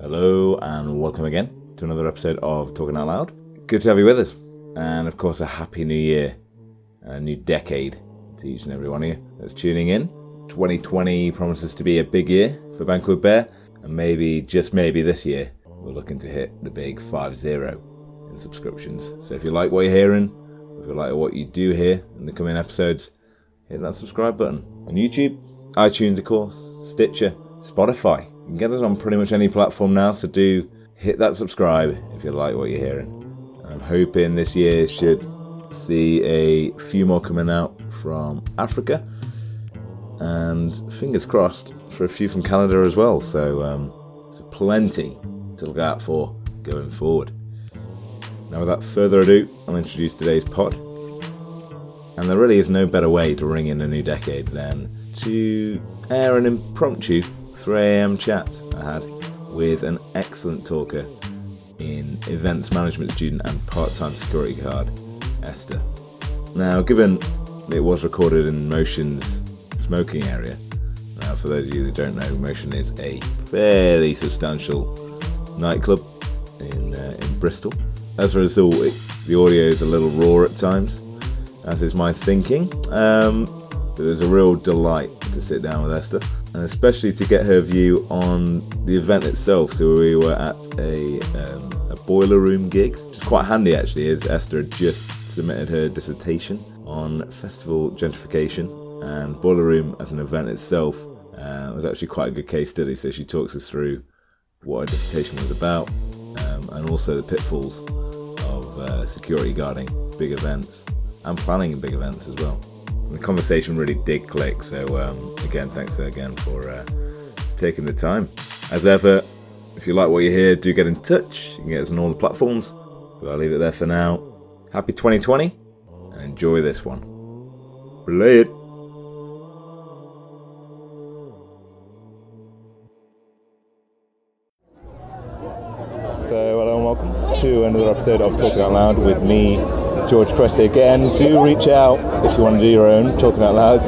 Hello, and welcome again to another episode of Talking Out Loud. Good to have you with us, and of course, a happy new year, and a new decade to each and every one of you that's tuning in. 2020 promises to be a big year for Banquet Bear, and maybe, just maybe this year, we're looking to hit the big 5 0 in subscriptions. So if you like what you're hearing, if you like what you do hear in the coming episodes, hit that subscribe button on YouTube, iTunes, of course, Stitcher, Spotify. Can get it on pretty much any platform now, so do hit that subscribe if you like what you're hearing. I'm hoping this year should see a few more coming out from Africa, and fingers crossed for a few from Canada as well. So, um, so plenty to look out for going forward. Now, without further ado, I'll introduce today's pod. And there really is no better way to ring in a new decade than to air an impromptu 3am chat I had with an excellent talker in events management student and part time security guard, Esther. Now, given it was recorded in Motion's smoking area, now for those of you who don't know, Motion is a fairly substantial nightclub in, uh, in Bristol. As a result, it, the audio is a little raw at times, as is my thinking. Um, it was a real delight to sit down with Esther, and especially to get her view on the event itself. So we were at a, um, a boiler room gig, which is quite handy actually, as Esther just submitted her dissertation on festival gentrification, and boiler room as an event itself uh, was actually quite a good case study. So she talks us through what her dissertation was about, um, and also the pitfalls of uh, security guarding big events and planning big events as well. The conversation really did click. So um, again, thanks again for uh, taking the time. As ever, if you like what you hear, do get in touch. You can get us on all the platforms. But I'll leave it there for now. Happy 2020 and enjoy this one. Play it. So, hello and welcome to another episode of Talking Out Loud with me, George Cressy. Again, do reach out if you want to do your own Talking Out Loud.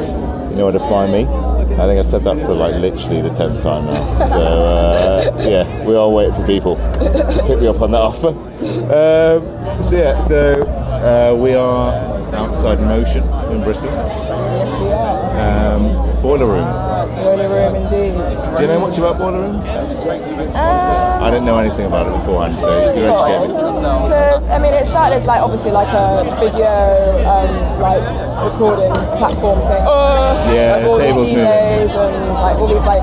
You know where to find me. I think I said that for like literally the tenth time now. So uh, yeah, we all wait for people to pick me up on that offer. Um, so yeah, so uh, we are outside Motion in Bristol. Yes, are. Um, boiler room. Boiler room, indeed. Do you know much about boiler room? Um, I didn't know anything about it beforehand, so you're educating me. Because I mean, it started as like obviously like a video um, like recording platform thing. Oh, Yeah, like all tables these DJs and like all these like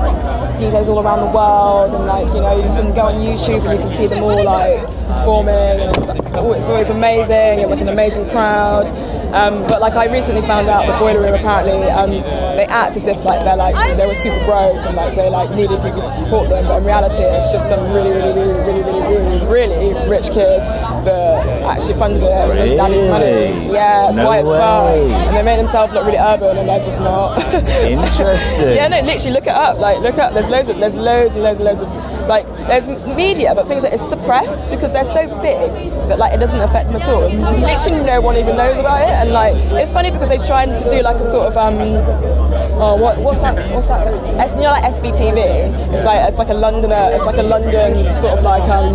DJs all around the world, and like you know you can go on YouTube and you can see them all like performing, and it's, like, oh, it's always amazing and like an amazing crowd. Um, but like I recently found out the boiler room apparently um, they act as if like they're like they were super broke and like they like needed people to support them, but in reality it's just some really really really really really really really rich kid that actually funded it with his daddy's money. Yeah, that's No why it's fun. And they made themselves look really urban and they're just not. Interesting. yeah, no, literally look it up. Like look up. There's loads of there's loads and loads and loads of like there's media, but things that is suppressed because they're so big that like it doesn't affect them at all. Literally no one even knows about it. And like it's funny because they tried to do like a sort of um oh what what's that what's that it's, you know like SBTV. It's like it's like a Londoner. It's like a London sort of like um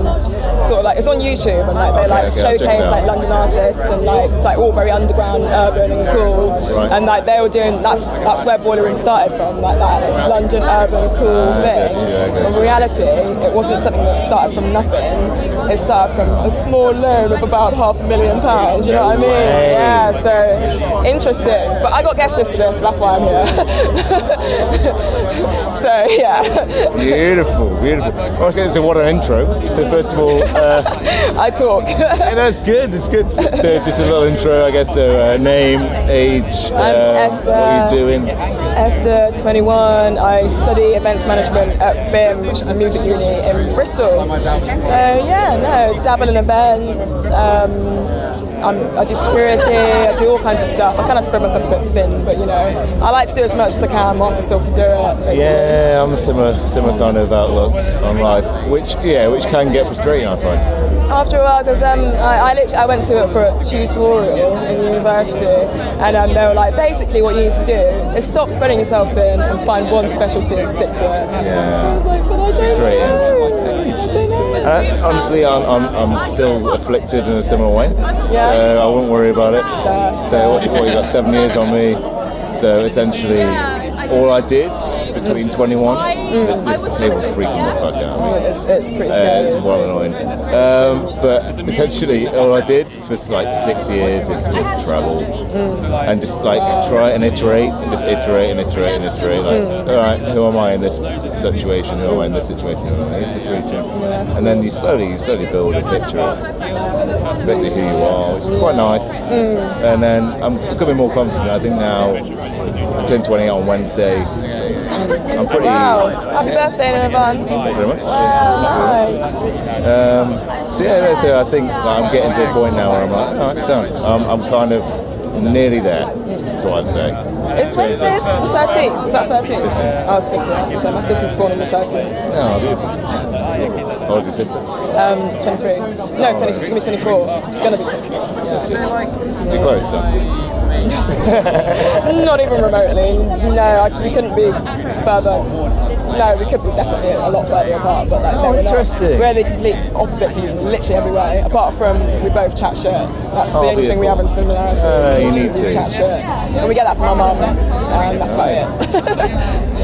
sort of like it's on YouTube and like they like okay, I'll check it showcase like London artists and like it's like all very underground, urban and cool. Right. And like they were doing that's that's where Boiler Room started from, like that London urban cool Ah, thing. get you, I get In reality, it wasn't something that started from nothing. It started from a small loan of about half a million pounds. You know what I mean? Yeah. So interesting. But I got guest listed this, so that's why I'm here. so yeah, Beautiful, beautiful. Well, so what an intro. So first of all, uh, I talk. yeah, that's good. It's good. So just a little intro, I guess. So uh, name, age, uh, Esther. what are you doing? Esther, 21. I study events management at BIMM, which is a music uni in Bristol. So yeah, no, dabble in events. Um, I'm, I do security. I do all kinds of stuff. I kind of spread myself a bit thin, but you know, I like to do as much as I can whilst I still can do it. basically. Yeah, I'm a similar, similar kind of outlook on life, which yeah, which can get frustrating. I find. After a while, because um, I, I literally I went to it for a tutorial in university, and um, they were like, basically, what you need to do is stop spreading yourself thin and find one specialty and stick to it. Yeah. I was like, but I don't Straight in. know. Uh, honestly, I'm, I'm, I'm still afflicted in a similar way. Yeah. So I wouldn't worry about it. Fair. So what, what, you got seven years on me. So essentially, all I did between 21, this, this table's freaking the fuck out. of me. It's, it's pretty Uh, scary. it's well annoying. Um, but essentially, all I did for like six years is just travel and just like try and iterate, and just iterate and iterate and iterate. Like, all right, who am I in this situation? Who am I in this situation? Who am I in this situation? that's and then you slowly, you slowly build a picture of basically who you are, which is quite nice. And then I'm becoming more confident. I think now, 10:20 on Wednesday. I'm pretty. Wow, happy birthday in advance. Thank you very much. Wow, nice. Um, so yeah, so I think I'm getting to a point now where I'm like, all right, so I'm, I'm kind of nearly there. That's what I'd say. It's Wednesday, the 13th. Is that 13th? I was 15. I was gonna say my sister's born on the 13th. Oh, beautiful. beautiful. How was your sister? Um, 23. No, 20, she's gonna be 24. She's gonna be 24. Yeah. You're close, so. Not even remotely. No, I, we couldn't be further. No, we could be definitely a lot further apart, but like, Oh, we're not. interesting. We're the complete opposites in literally every way. Apart from we both chat shit. That's the only thing we have in similarity. Uh, you need we to. chat shit, and we get that from our mum. And that's about it.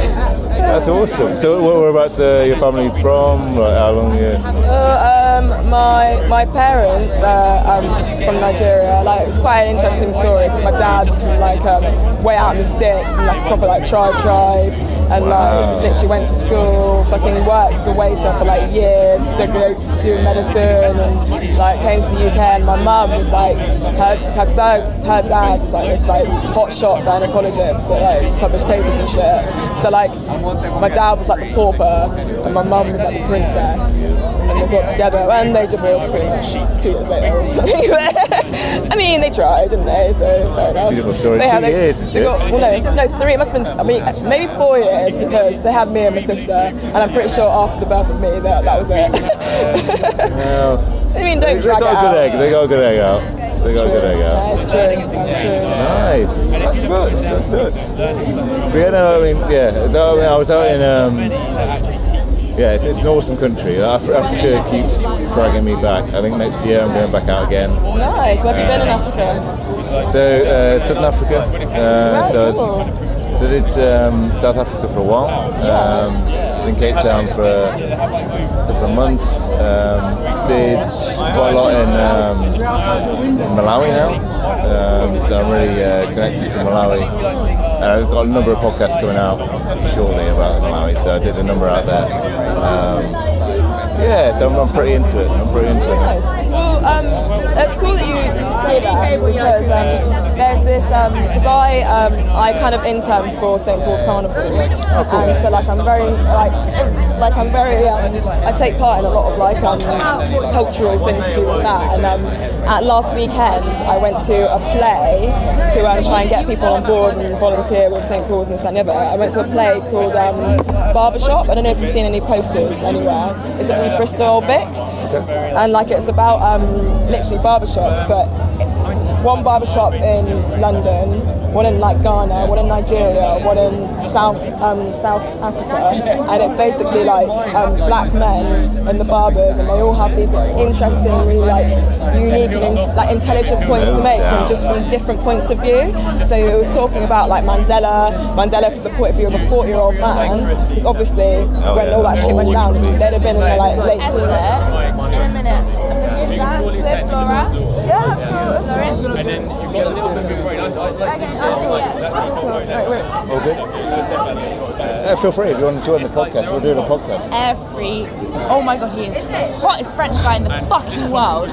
That's awesome. So, where- whereabouts uh, your family from? Like, how long you? Uh, um, my my parents uh, um, from Nigeria. Like it's quite an interesting story because my dad was from like um, way out in the sticks and like a proper like tribe tribe, and Wow. like literally went to school, fucking worked as a waiter for like years to go to do medicine and like came to the UK. And my mum was like her because her, her dad is like this like hot shot gynecologist that like published papers and shit. So like my dad was like the pauper and my mum was like the princess. And then they got together and they divorced pretty much two years later or something. I mean, they tried, didn't they? So fair enough. Beautiful story. They Two had- they- years is they good. got- well, no, no, three. It must have been. I mean, maybe four years because they had me and my sister, and I'm pretty sure after the birth of me, that that was it. Well, I mean, they, don't they drag got it a good out. egg. They got a good egg out. They got a good egg out. That's true. That's true. Nice. That's nuts. That's nuts. But yeah, no, I mean, yeah. So, I, mean, I was out in. Um, yeah, it's, it's an awesome country. Af- Africa keeps dragging me back. I think next year I'm going back out again. Nice. Where have you been in Africa? So uh, Southern Africa. Uh, so, I was- so I did um, South Africa for a while. Um, in Cape Town for a couple of months. Um, did quite a lot in, um, in Malawi now. Um, so I'm really uh, connected to Malawi. And I've got a number of podcasts coming out shortly about Malawi. So I did a number out there. Um, yeah, so I'm, I'm pretty into it. I'm pretty into it. Well, um, it's cool that you, say that because um, there's this because I um, I kind of intern for St Paul's Carnival, and so like I'm very like like I'm very um, I take part in a lot of like um, cultural things to do with that. And um, at last weekend, I went to a play to um, try and get people on board and volunteer with St Paul's and this that, and the other. I went to a play called um, Barbershop. I don't know if you've seen any posters anywhere. Is it the Bristol Vic? And like it's about um, literally barbershops, but one barbershop in London, one in like Ghana, one in Nigeria, one in South um, South Africa, and it's basically like um, black men and the barbers, and they all have these interesting, really like unique and in, like intelligent points to make from just from different points of view. So it was talking about like Mandela, Mandela from the point of view of a 40-year-old man, because obviously when all that shit went down, they'd have been in the like late teens. Estimate in a minute. I'm gonna do dance with Flora. Yeah, that's cool. That's cool. Okay, after yeah. All good? Uh, feel free if you want to join the podcast. We're doing a podcast. Every. Oh my god, he is the hottest French guy in the fucking world.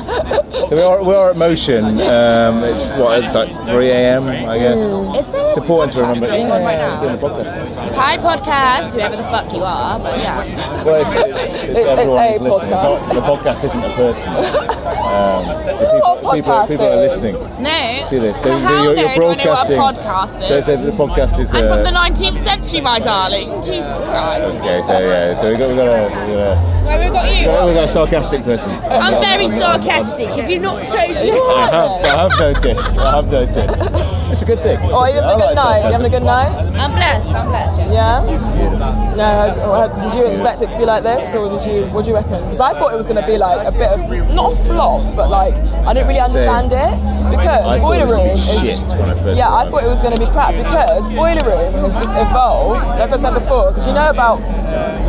So we are, we are at Motion. Um, it's what it's like 3 a.m. I guess. Is there It's a important to podcast remember. going on right it's in the podcast. Hi podcast, whoever the fuck you are, but yeah. Well, it's, it's, it's, it's everyone a who's listening. It's podcast. not, the podcast isn't a person. Um, the All people, people, people are listening. No. to this. So how you're, no? you're Do I know a broadcasting. podcast is? So, so the podcast is. I'm uh, from the 19th century, my darling. Jesus Christ. Okay, so yeah, so we got we got a we got a, Where we got you? got a, we got a sarcastic person. I'm very sarcastic. Have you not told I me? have, I have noticed. I have noticed. It's a good thing. Oh, are you having a I good like night? You having a sarcasm. good night? I'm blessed. I'm blessed. Yeah. Yeah. Beautiful. No. uh, Did you expect it to be like this, or did you? What do you reckon? Because I thought it was going to be like a bit of not a flop, but like I didn't really understand it because Boiler Room is shit when I first yeah. I thought it was going to be crap because Boiler Room has just evolved, as I said before. Because you know about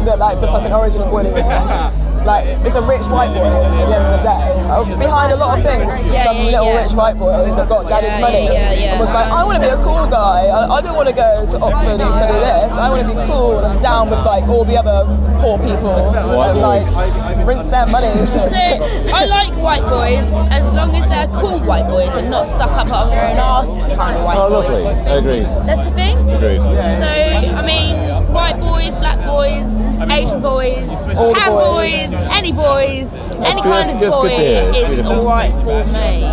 the like the fucking origin of Boiler Room. Like it's, it's a rich white boy at the end of the day. Uh, behind a lot of things, it's just Yeah, some yeah, little yeah. rich white boy that got daddy's Yeah, money yeah, yeah, and was like, I want to be a cool guy. I, I don't want to go to Oxford and study this. I want to be cool and down with like all the other poor people White and like boys. rinse their money. So, So I like white boys as long as they're cool white boys and not stuck up on their own asses kind of white Oh, boys. lovely. Agreed. That's the thing. Agreed. So I mean, white boys, black boys, Asian boys, All the boys. boys, any boys, any good- kind of that's boy to hear. It's is alright for me.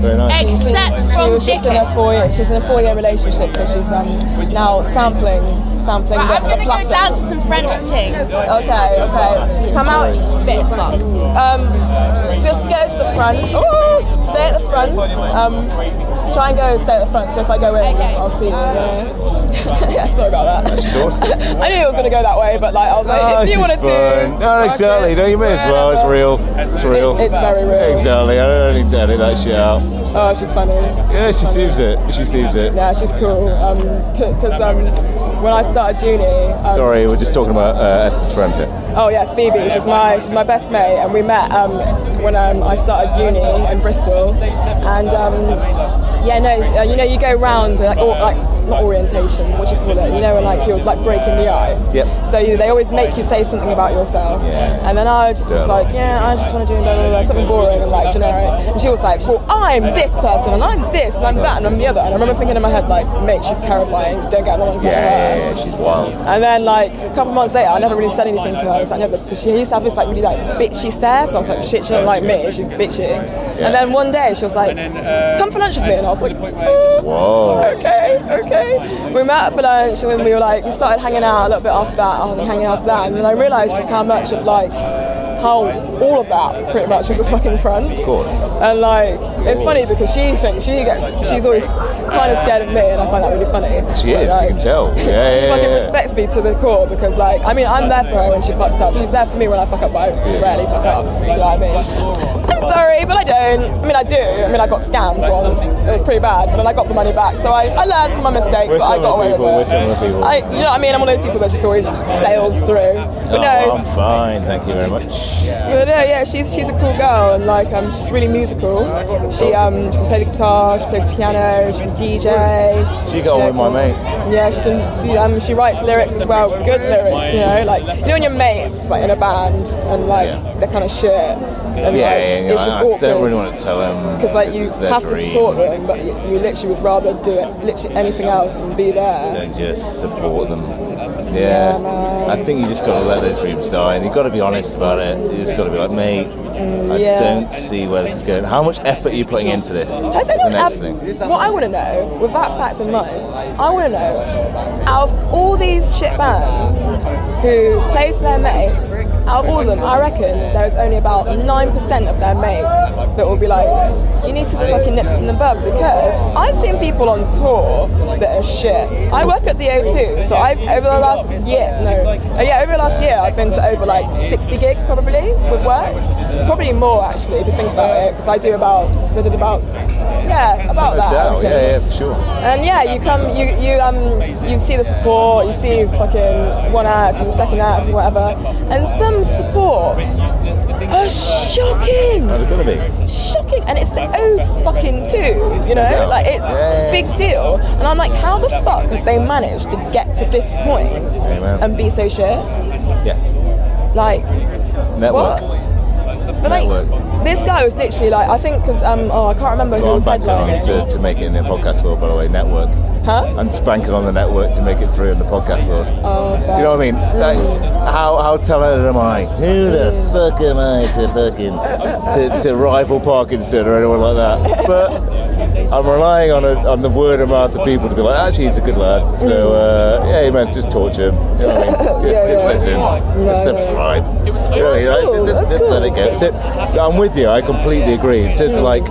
Very nice. Except she, she from was just in a four year, she was in a four year relationship, so she's um, now sampling sampling Right, I'm gonna go platter. down to some French ting. Okay, okay. Come out. Fit as fuck. Um, just go to the front. Ooh, stay at the front. Um, try and go stay at the front. So if I go in, Okay. I'll see you. Yeah. yeah, sorry about that. course. I knew it was going to go that way, but like I was like, Oh, if you she's wanted fine. to. No, exactly. it, No, you may as well. It's real. It's real. It's, it's very real. Exactly. I don't need to edit that shit out. Oh, she's funny. Yeah, she seems it. She seems it. Yeah, she's cool. Um, because um, when I started uni. Um, Sorry, we're just talking about uh, Esther's friend here. Oh yeah, Phoebe. She's my she's my best mate, and we met um, when um, I started uni in Bristol. And um, yeah, no, uh, you know, you go round like, or, like not orientation. What do you call it? You know, when like you're like breaking the ice. Yep. So you, they always make you say something about yourself. Yeah. And then I just was like, yeah, I just want to do blah, blah, blah, something boring and like generic. And she was like, well, I'm this person, and I'm this, and I'm that, and I'm the other. And I remember thinking in my head like, mate, she's terrifying. Don't get along with Yeah, her. yeah, yeah. She's wild. And then like a couple months later, I never really said anything to her. I was like, never, because she used to have this like really like bitchy stare. So I was like, shit, she don't like me. She's bitchy. And then one day she was like, come for lunch with me, and I was like, oh, Whoa. okay, okay. We met for lunch, and then we were like, we started hanging out a little bit after that, and hanging after that, and then I realised just how much of like how all of that pretty much was a fucking front. Of course. And like, it's funny because she thinks she gets, she's always she's kind of scared of me, and I find that really funny. She is, Like, you can tell. Yeah, she yeah, fucking yeah. respects me to the core because, like, I mean, I'm there for her when she fucks up. She's there for me when I fuck up, but I rarely fuck up. You know what I mean? Sorry, but I don't. I mean, I do. I mean, I got scammed once. It was pretty bad, but then I got the money back. So I, I learned from my mistake, We're but I got away people, with we're it. similar people. I, you know what I mean? I'm one of those people that just always sails through. But Oh, no, I'm fine. Thank you very much. but no, yeah, she's she's a cool girl and like um, she's really musical. She um she can play the guitar, she plays piano, she can DJ. She got on with my mate. Yeah, she can. She um she writes lyrics as well, good lyrics. You know, like you know when your mate's like in a band and like Yeah. they're kind of shit and Yeah, like yeah, yeah. It's just I, I don't really want to tell them because like you have to support them, but you, you literally would rather do it, literally anything else and be there. than just support them. Yeah, Yeah. I think you just got to let those dreams die, and you've got to be honest about it. You just got to be like, mate, I Mm, yeah. don't see where this is going. How much effort are you putting into this? Has anyone next ever, thing. what I want to know, with that fact in mind, I want to know, out of all these shit bands who plays their mates, out of all of them, I reckon there's only about 9% of their mates that will be like, you need to fucking nip in the bud because I've seen people on tour that are shit. I work at the O2, so I over the last year, no, uh, yeah, over the last year, I've been to over like 60 gigs probably with work. Probably more actually, if you think about it, because I do about, I did about, yeah, about No that. I doubt. Yeah, yeah, for sure. And yeah, you come, you you um, you see the support, you see fucking one act and the second act and whatever, and some support are shocking, How's it gonna be? shocking, and it's the O fucking two, you know, Yeah. like it's Yeah. big deal. And I'm like, how the fuck have they managed to get to this point and be so shit? Yeah, Like, network. what? But like, Network. this guy was literally like, I think because um, oh, I can't remember who I'm was headlining. to, to make it in the podcast world, by the way. Network. Huh? And spanking on the network to make it through in the podcast world. Oh, you know what I mean? Like, how how talented am I? Who the fuck am I to fucking to, to rival Parkinson or anyone like that? But I'm relying on a, on the word of mouth of people to be like, actually, he's a good lad. So uh, yeah, man, just torture him. You know what I mean? Just, Yeah, just yeah. listen, just subscribe. You know, you know, cool, just, that's just let it go. So, I'm with you. I completely agree. In terms of like,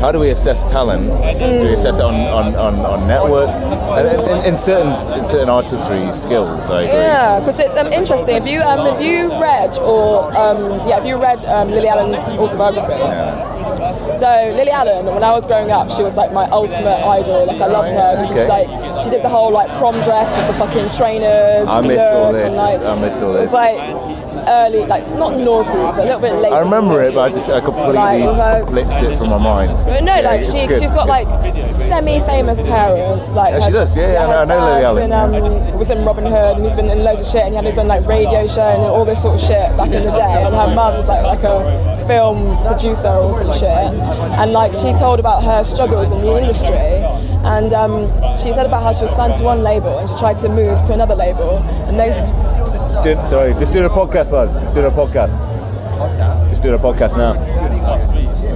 how do we assess talent? Do we assess it on on, on, on network? And in, in, in certain in certain artistry skills, I agree. Yeah, because it's um, interesting. Have you um, have you read or um, yeah, have you read um, Lily Allen's autobiography? Yeah. So Lily Allen, when I was growing up, she was like my ultimate idol. Like I loved her because Okay. like she did the whole like prom dress with the fucking trainers. I missed all this. And, like, I missed all It was this. like early, like not naughty, it's a little bit late. I remember it, but I just I completely Like, blitzed it from my mind. But no, Yeah, like she, good, she's got like semi-famous parents. Like Yeah, she her- does, yeah, yeah, her I know Lily Allen. Um, was in Robin Hood, and he's been in loads of shit, and he had his own like radio show and all this sort of shit back in the day. And her mum's like like a film producer or some shit, and like she told about her struggles in the industry. And um, she said about how she was signed to one label and she tried to move to another label, and they Do, sorry, just doing a podcast, lads. Just doing a podcast. Just doing a podcast now.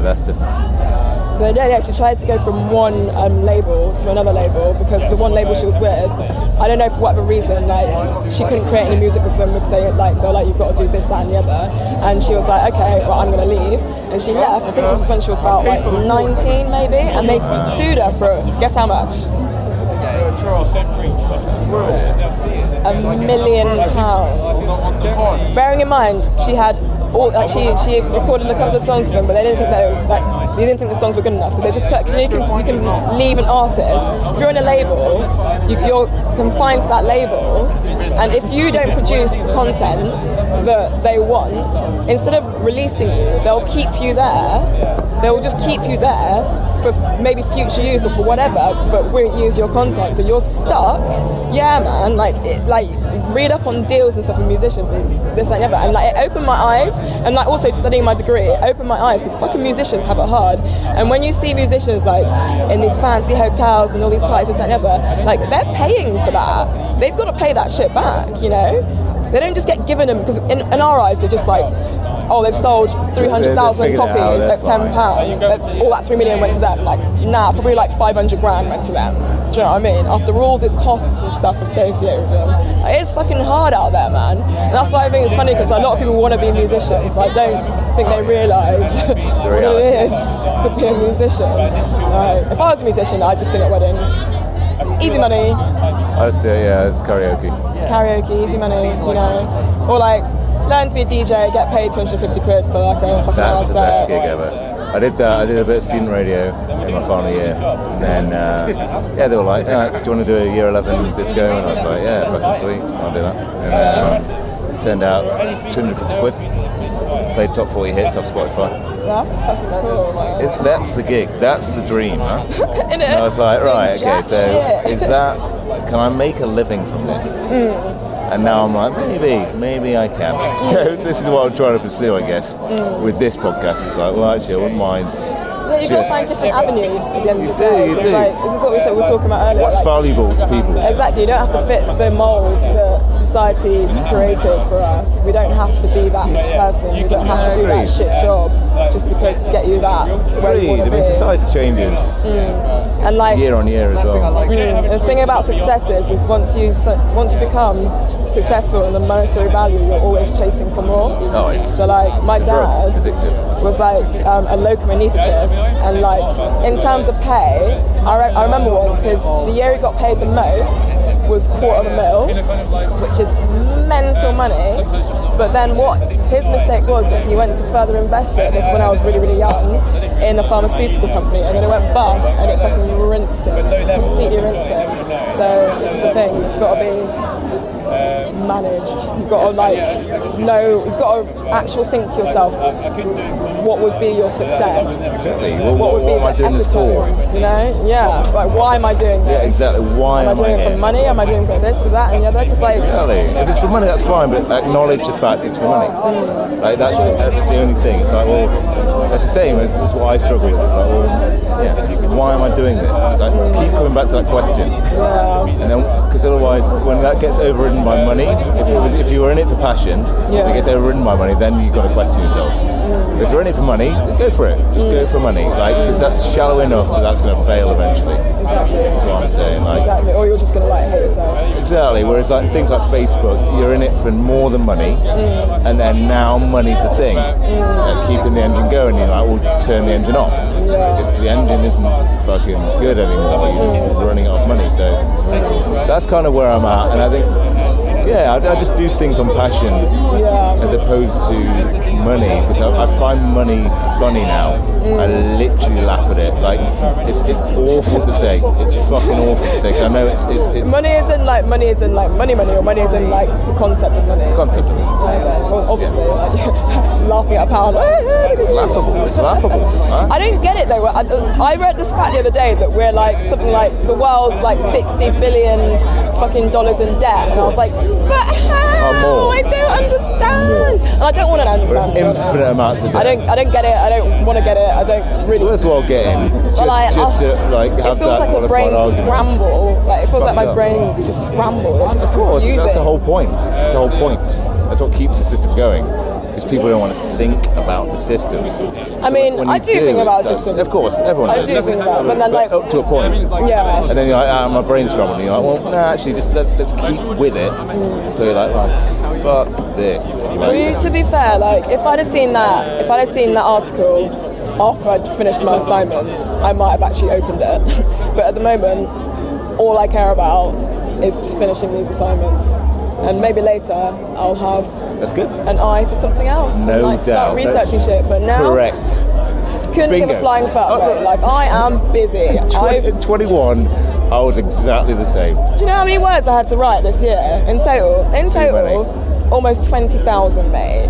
That's the. But yeah, yeah, she tried to go from one um, label to another label because the one label she was with, I don't know for whatever reason, like she couldn't create any music with them because they like they're like you've got to do this, that, and the other. And she was like, okay, well I'm gonna leave, and she left. I think this was when she was about like 19 maybe, and they sued her for guess how much? A million pounds. Bearing in mind, she had all like she she recorded a couple of songs for them, but they didn't think they were, like they didn't think the songs were good enough, so they just put. you can you can leave an artist if you're in a label, you, you're confined to that label, and if you don't produce the content that they want, instead of releasing you, they'll keep you there. They will just keep you there for maybe future use or for whatever, but won't use your content. So you're stuck. Yeah, man. Like, it, like read up on deals and stuff with musicians and this and the other. And like, it opened my eyes. And like, also studying my degree, it opened my eyes because fucking musicians have it hard. And when you see musicians like in these fancy hotels and all these parties and other, like they're paying for that. They've got to pay that shit back. You know, they don't just get given them because in, in our eyes they're just like. Oh, they've sold 300,000 figured out, copies at £10. fine. That- All that 3 million went to them. Like, nah, probably like 500 grand went to them. Do you know what I mean? After all the costs and stuff associated with them. Like, it's fucking hard out there, man. And that's why I think it's funny because a lot of people want to be musicians, but I don't think they realise what it is to be a musician. Like, if I was a musician, I'd just sing at weddings. Easy money, I just do, yeah, it's karaoke. karaoke, easy money, you know. Or like, learn to be a DJ, get paid 250 quid for like a fucking hour That's the best set. gig ever. I did that. I did a bit of student radio in my final year, and then uh, yeah, they were like, yeah, "Do you want to do a year 11 disco?" And I was like, "Yeah, fucking sweet, I'll do that." And then um, turned out 250 quid. Played top 40 hits off Spotify. That's fucking cool. It, that's the gig. That's the dream, huh? And I was like, right, okay, so shit. is that? Can I make a living from this? Mm. And now I'm like, maybe, maybe I can. So this is what I'm trying to pursue, I guess, Mm. with this podcast. It's like, well, actually, I wouldn't mind. Yeah, you've got to find different avenues at the end You of the do, day. you It's do. Like, this is what we said we were talking about earlier. What's like- valuable to people? Exactly, you don't have to fit the mold that society created for us. We don't have to be that person. We don't have to do that shit job just because to get you that where you Agreed. I mean, society changes And like year on year as well. Mm, the thing about success is, is once you su- once you become successful in the monetary value, you're always chasing for more. Oh, it's So like my it's a drug. dad was like um, a locum anaesthetist, and like in terms of pay, I, re- I remember once his the year he got paid the most was quarter of a mil, which is mental money. But then what his mistake was that he went to further invest it. This when I was really really young in a pharmaceutical company, and then it went bust, and it fucking rinsed him, completely rinsed him. So this is the thing. It's got to be managed. You've got to like know. You've got to actually think to yourself, what would be your success? Exactly. Well, What would be am I doing this for? You know? Yeah. Like, why am I doing this? Yeah, exactly. Why Am I am doing I it for money? Am I doing it for this, for that, and the other? Because like, Exactly. If it's for money, that's fine, but acknowledge the fact it's for money. Mm. Like that's that's the only thing. It's like, well, that's the same. It's, it's what I struggle with. It's like, well, yeah, why am I doing this? Like, keep coming back to that question. yeah, And then, because otherwise, when that gets overridden by money, if, if you were in it for passion, Yeah. it gets overridden by money, then you've got to question yourself. If you're in it for money, go for it. Just go for money, like because that's shallow enough that that's going to fail eventually. exactly. That's what I'm saying. Like, Exactly. Or you're just gonna like hate yourself. Exactly. Whereas like things like Facebook, you're in it for more than money, mm. and then now money's a thing. Mm. Like, keeping the engine going, you're like, well, turn the engine off. yeah. Because the engine isn't fucking good anymore. You're just mm. running out of money. So that's kind of where I'm at, and I think, yeah, I, I just do things on passion Yeah. as opposed to money because I, I find money funny now. I mm. literally laugh at it. Like it's it's awful to say. It's fucking awful to say. 'cause I know it's it's, it's Money isn't like money isn't like money money or money isn't like the concept of money. concept of. Okay. Well, obviously, like laughing at a pound. It's laughable. It's laughable. I don't get it though. I, I read this fact the other day that we're like something like the world's like 60 billion fucking dollars in debt, and I was like, but how? I don't understand, and I don't want to understand. to be honest. Infinite amounts of debt. I don't. I don't get it. I don't want to get it. I don't It's really. worthwhile getting just, Well, I- just to like It feels that like a brain argument. scramble. Like it feels like my up. brain just scrambled. It's just Of course, confusing. that's the whole point. That's the whole point. That's what keeps the system going. Because people don't want to think about the system. I mean, I do think about the system. Of course, everyone I does. do think about it, but then, like- up to a point. Yeah. And then you're like, ah, my brain's scrambled. And you're like, well, no, actually, just let's let's keep with it. So you're like, oh, fuck this. Like, Well, you, to be fair, like if I'd have seen that, if I'd have seen that article after I'd finished my assignments, I might have actually opened it. but at the moment, all I care about is just finishing these assignments, and maybe later I'll have that's good. an eye for something else and No like start doubt. researching shit. But now, Correct. couldn't give a flying fuck. Oh. Like I am busy. I, Tw- At 21, I was exactly the same. do you know how many words I had to write this year in total? In Too total, almost twenty thousand, mate.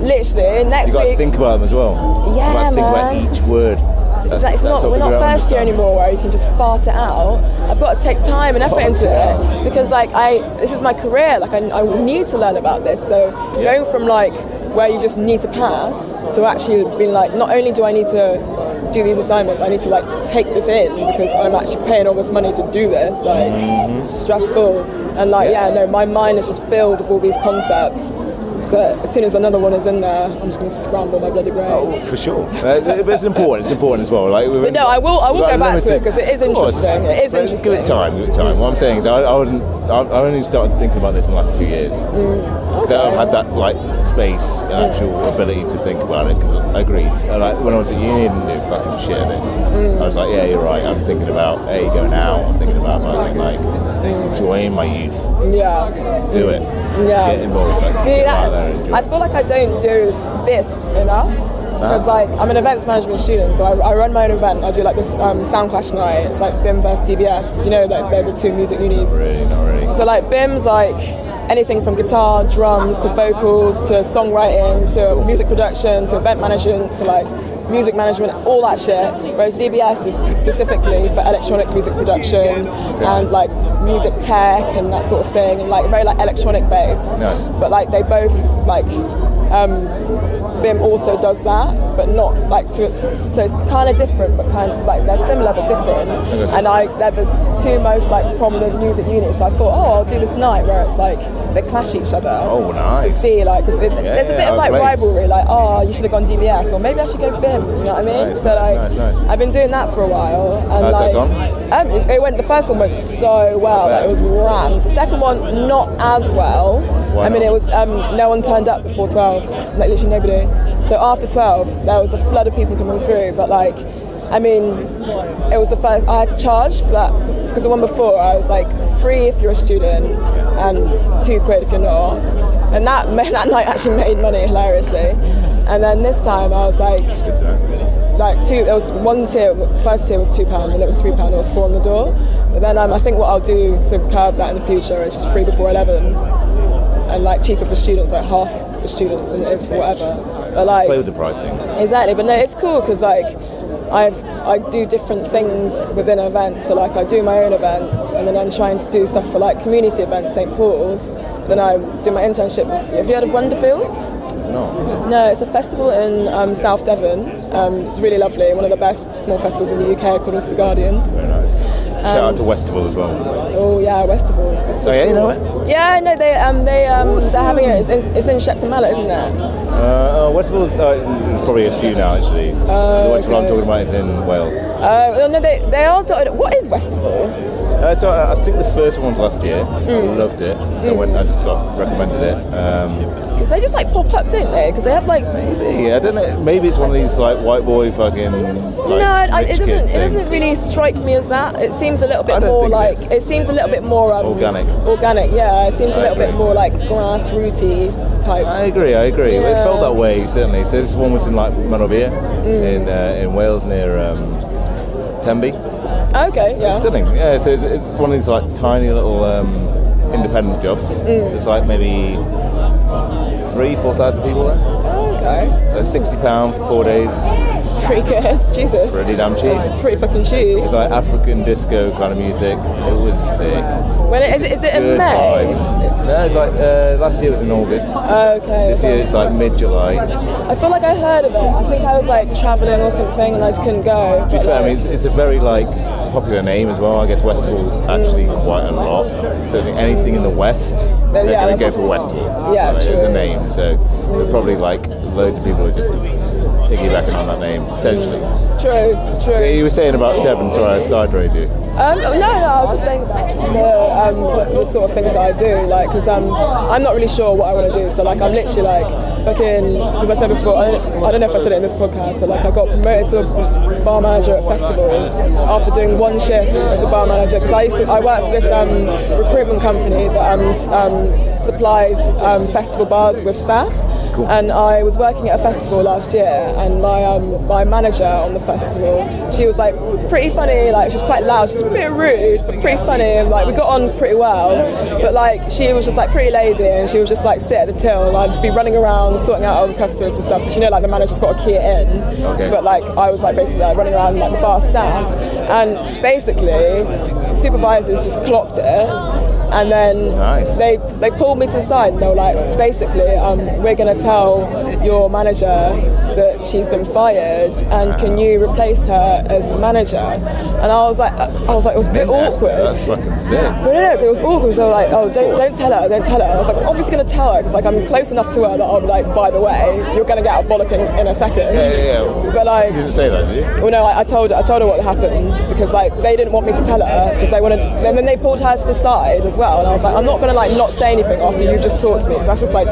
Literally, next You got to week. think about them as well. Yeah, you got to think about each word. It's, That's- it's not, we're not first year anymore where you can just fart it out. I've got to take time and effort Fart into it it because like I this is my career. Like I, I need to learn about this. So going from like where you just need to pass to actually being like not only do I need to do these assignments, I need to like take this in because I'm actually paying all this money to do this. Like Mm-hmm. stressful and like yeah. no, my mind is just filled with all these concepts. As soon as another one is in there, I'm just going to scramble my bloody brain. Oh, for sure. Uh, but it's important. It's important as well. Like, But no, I will- I will go back to it 'cause it is interesting. It is But interesting. Give it time. Give it time. What I'm saying is, I, I. I, I only started thinking about this in the last two years. Because I've had that like space and actual ability to think about it. Because I agreed. And, like, when I was at uni, I didn't do fucking shit of this. Mm. I was like, yeah, you're right. I'm thinking about a going out. I'm thinking about like, like just enjoying my youth. Yeah. Do it. Yeah. Get involved. Like, See get that? out there and enjoy I feel like I don't do this enough. Because like I'm an events management student, so I, I run my own event. I do like this um, Sound Clash night. It's like BIMM versus DBS. 'cause you know like they're the two music unis. Really, not really. So like BIMM's like anything from guitar, drums to vocals to songwriting to music production to event management to like music management, all that shit. Whereas DBS is specifically for electronic music production and like music tech and that sort of thing, and like very like electronic based. Nice. But like they both like um, BIMM also does that, but not like to. It so it's kind of different, but kind of like they're similar but different. And I they're the two most like prominent music units. So I thought, oh, I'll do this night where it's like they clash each other. Oh, nice. To see like because there's a bit yeah, of like place. rivalry, like oh, you should have gone DBS or maybe I should go BIMM. You know what I mean? Nice, so nice, like nice. I've been doing that for a while. And How's that like, gone? Um, it, it went. The first one went so well. Like, it was rammed. The second one not as well. Why I mean, not? it was um, no one turned up before 12, like literally nobody. So after 12, there was a flood of people coming through. But like, I mean, it was the first. I had to charge for that because the one before I was like free if you're a student and two quid if you're not. And that that night actually made money hilariously. And then this time I was like, like two. There was one tier. First tier was two pound, and it was three pound. It was four on the door. But then um, I think what I'll do to curb that in the future is just free before eleven, and like cheaper for students, like half for students than it is for whatever. But like Play with the pricing. exactly. But no, it's cool because like I I do different things within events. So like I do my own events, and then I'm trying to do stuff for like community events, St Paul's. Then I do my internship. Have you heard of Wonderfields? No. No, it's a festival in um, South Devon. Um, it's really lovely, one of the best small festivals in the UK, according to The Guardian. Very nice. Shout out to Westival as well. Oh, yeah. Westival's Oh, yeah, you know know Yeah, no, they, um, they, um, they're having it. It's, it's, it's in Shepton Mallet, isn't it? Uh, oh, uh, there's probably a few now actually. the Westival I'm talking about is in Wales. Uh, well, no, they, they are. dotted- What is Westival? Uh, so I, I think the first one was last year. Hmm. I loved it. So I went. I just got recommended it. Um, Because they just like pop up, don't they? Because they have like. maybe I don't know. Maybe it's one of these like white boy fucking. Like, no, I, it doesn't. It doesn't really strike me as that. It seems a little bit more think it like. It, seems a little bit more um, Organic. Organic, yeah. It seems a little bit more like grassrooty type. I agree. I agree. It felt that way certainly. So this one was in like Manorbier in uh, in Wales near um, Tenby. Okay, yeah. It's stunning. Yeah. So it's, it's one of these like tiny little um, independent jobs. Mm. There's like maybe three, four thousand people there. Okay. Sixty pound for four days. Pretty good. Jesus. Pretty damn cheap. It's pretty fucking cheap. It's like African disco kind of music. It was sick. When it, is, it, is it in May? vibes. No, it's like uh, last year was in August. Okay. This year it's like mid July. I feel like I heard of it. I think I was like traveling or something and I couldn't go. To be fair, I mean, it's, it's a very like popular name as well. I guess Westival's actually quite a lot. So anything in the West, they're yeah, going to go for Westival. Yeah, Like, It's a name, so probably like loads of people are just piggybacking on that name potentially. True, true. You were saying about Devon, sorry, I side you. Um, no, no, I was just saying about the, um, the, sort of things that I do, like, because um, I'm not really sure what I want to do. So, like, I'm literally like, fucking, as I said before, I don't, I don't know if I said it in this podcast, but like, I got promoted to a bar manager at festivals after doing one shift as a bar manager. Because I used to, I work for this um, recruitment company that um, um, supplies um, festival bars with staff. And I was working at a festival last year, and my um, my manager on the festival, she was like pretty funny, like she was quite loud, she was a bit rude, but pretty funny, and like we got on pretty well. But like she was just like pretty lazy, and she would just like sit at the till, and I'd be running around sorting out all the customers and stuff. Because you know, like the manager's got to key it in. Okay. But like I was like basically like running around like the bar staff, and basically supervisors just clocked it. And then Nice. they they pulled me to the side and they were like, basically, um, we're going to tell your manager that she's been fired and can you replace her as manager? And I was like, I was like, it was a bit That's- awkward. That's fucking sick. But no, no, it was awkward. So like, oh, don't don't tell her, don't tell her. I was like, I'm obviously going to tell her because like I'm close enough to her that I'll be like, by the way, you're going to get a bollocking in a second. Yeah, yeah, yeah. But like, You didn't say that, did you? well, no, I, I told I told her what happened because like they didn't want me to tell her because they wanted. And then they pulled her to the side as well, and I was like, I'm not gonna like not say anything after you've just talked to me because that's just like